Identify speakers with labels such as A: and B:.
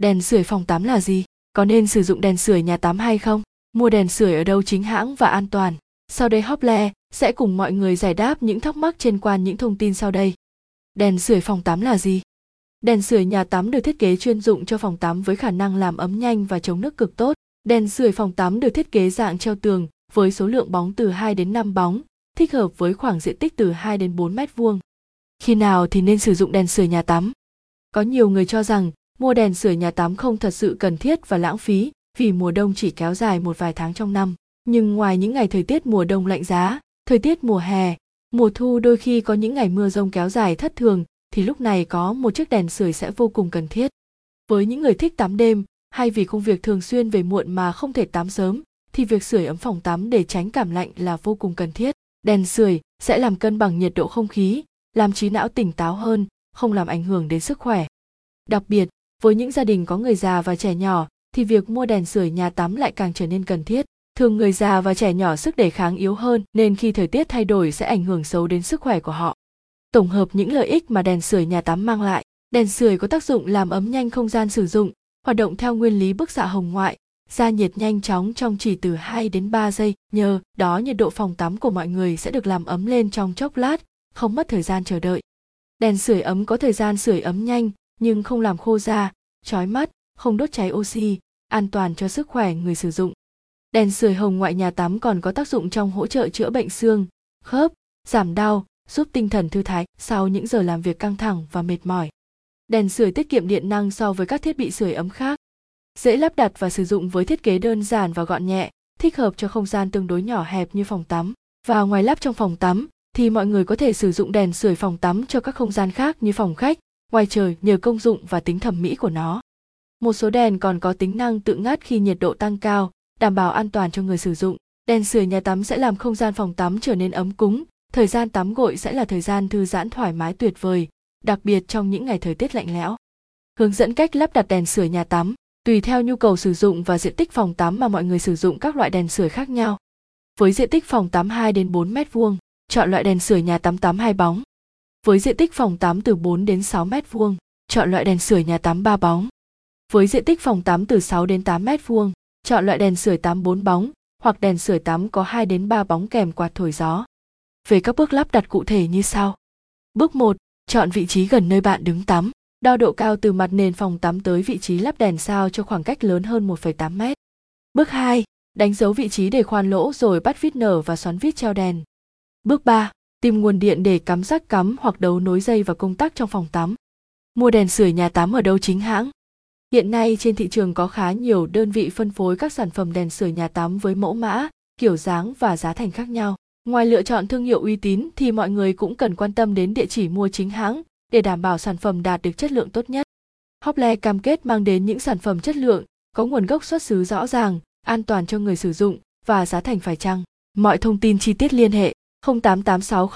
A: Đèn sưởi phòng tắm là gì? Có nên sử dụng đèn sưởi nhà tắm hay không? Mua đèn sưởi ở đâu chính hãng và an toàn? Sau đây Hople sẽ cùng mọi người giải đáp những thắc mắc trên quan những thông tin sau đây. Đèn sưởi phòng tắm là gì? Đèn sưởi nhà tắm được thiết kế chuyên dụng cho phòng tắm với khả năng làm ấm nhanh và chống nước cực tốt. Đèn sưởi phòng tắm được thiết kế dạng treo tường với số lượng bóng từ 2 đến 5 bóng, thích hợp với khoảng diện tích từ 2 đến 4 mét vuông. Khi nào thì nên sử dụng đèn sưởi nhà tắm? Có nhiều người cho rằng mua đèn sưởi nhà tắm không thật sự cần thiết và lãng phí vì mùa đông chỉ kéo dài một vài tháng trong năm. Nhưng ngoài những ngày thời tiết mùa đông lạnh giá, thời tiết mùa hè, mùa thu đôi khi có những ngày mưa rông kéo dài thất thường thì lúc này có một chiếc đèn sưởi sẽ vô cùng cần thiết. Với những người thích tắm đêm hay vì công việc thường xuyên về muộn mà không thể tắm sớm thì việc sưởi ấm phòng tắm để tránh cảm lạnh là vô cùng cần thiết. Đèn sưởi sẽ làm cân bằng nhiệt độ không khí, làm trí não tỉnh táo hơn, không làm ảnh hưởng đến sức khỏe. Đặc biệt, với những gia đình có người già và trẻ nhỏ thì việc mua đèn sưởi nhà tắm lại càng trở nên cần thiết. Thường người già và trẻ nhỏ sức đề kháng yếu hơn nên khi thời tiết thay đổi sẽ ảnh hưởng xấu đến sức khỏe của họ. Tổng hợp những lợi ích mà đèn sưởi nhà tắm mang lại. Đèn sưởi có tác dụng làm ấm nhanh không gian sử dụng, hoạt động theo nguyên lý bức xạ hồng ngoại, gia nhiệt nhanh chóng trong chỉ từ 2 đến 3 giây, nhờ đó nhiệt độ phòng tắm của mọi người sẽ được làm ấm lên trong chốc lát, không mất thời gian chờ đợi. Đèn sưởi ấm có thời gian sưởi ấm nhanh nhưng không làm khô da, chói mắt, không đốt cháy oxy, an toàn cho sức khỏe người sử dụng. Đèn sưởi hồng ngoại nhà tắm còn có tác dụng trong hỗ trợ chữa bệnh xương, khớp, giảm đau, giúp tinh thần thư thái sau những giờ làm việc căng thẳng và mệt mỏi. Đèn sưởi tiết kiệm điện năng so với các thiết bị sưởi ấm khác. Dễ lắp đặt và sử dụng với thiết kế đơn giản và gọn nhẹ, thích hợp cho không gian tương đối nhỏ hẹp như phòng tắm. Và ngoài lắp trong phòng tắm, thì mọi người có thể sử dụng đèn sưởi phòng tắm cho các không gian khác như phòng khách, ngoài trời nhờ công dụng và tính thẩm mỹ của nó. Một số đèn còn có tính năng tự ngắt khi nhiệt độ tăng cao, đảm bảo an toàn cho người sử dụng. Đèn sưởi nhà tắm sẽ làm không gian phòng tắm trở nên ấm cúng, thời gian tắm gội sẽ là thời gian thư giãn thoải mái tuyệt vời, đặc biệt trong những ngày thời tiết lạnh lẽo. Hướng dẫn cách lắp đặt đèn sưởi nhà tắm, tùy theo nhu cầu sử dụng và diện tích phòng tắm mà mọi người sử dụng các loại đèn sưởi khác nhau. Với diện tích phòng tắm 2 đến 4 mét vuông, chọn loại đèn sưởi nhà tắm tắm hai bóng. Với diện tích phòng tắm từ 4 đến 6 mét vuông, chọn loại đèn sưởi nhà tắm 3 bóng. Với diện tích phòng tắm từ 6 đến 8 mét vuông, chọn loại đèn sưởi tắm 4 bóng hoặc đèn sưởi tắm có 2 đến 3 bóng kèm quạt thổi gió. Về các bước lắp đặt cụ thể như sau. Bước 1, chọn vị trí gần nơi bạn đứng tắm. Đo độ cao từ mặt nền phòng tắm tới vị trí lắp đèn sao cho khoảng cách lớn hơn 1,8 mét. Bước 2, đánh dấu vị trí để khoan lỗ rồi bắt vít nở và xoắn vít treo đèn. Bước 3, tìm nguồn điện để cắm rác cắm hoặc đấu nối dây và công tắc trong phòng tắm. Mua đèn sưởi nhà tắm ở đâu chính hãng? Hiện nay trên thị trường có khá nhiều đơn vị phân phối các sản phẩm đèn sưởi nhà tắm với mẫu mã, kiểu dáng và giá thành khác nhau. Ngoài lựa chọn thương hiệu uy tín thì mọi người cũng cần quan tâm đến địa chỉ mua chính hãng để đảm bảo sản phẩm đạt được chất lượng tốt nhất. Hople cam kết mang đến những sản phẩm chất lượng, có nguồn gốc xuất xứ rõ ràng, an toàn cho người sử dụng và giá thành phải chăng. Mọi thông tin chi tiết liên hệ 0886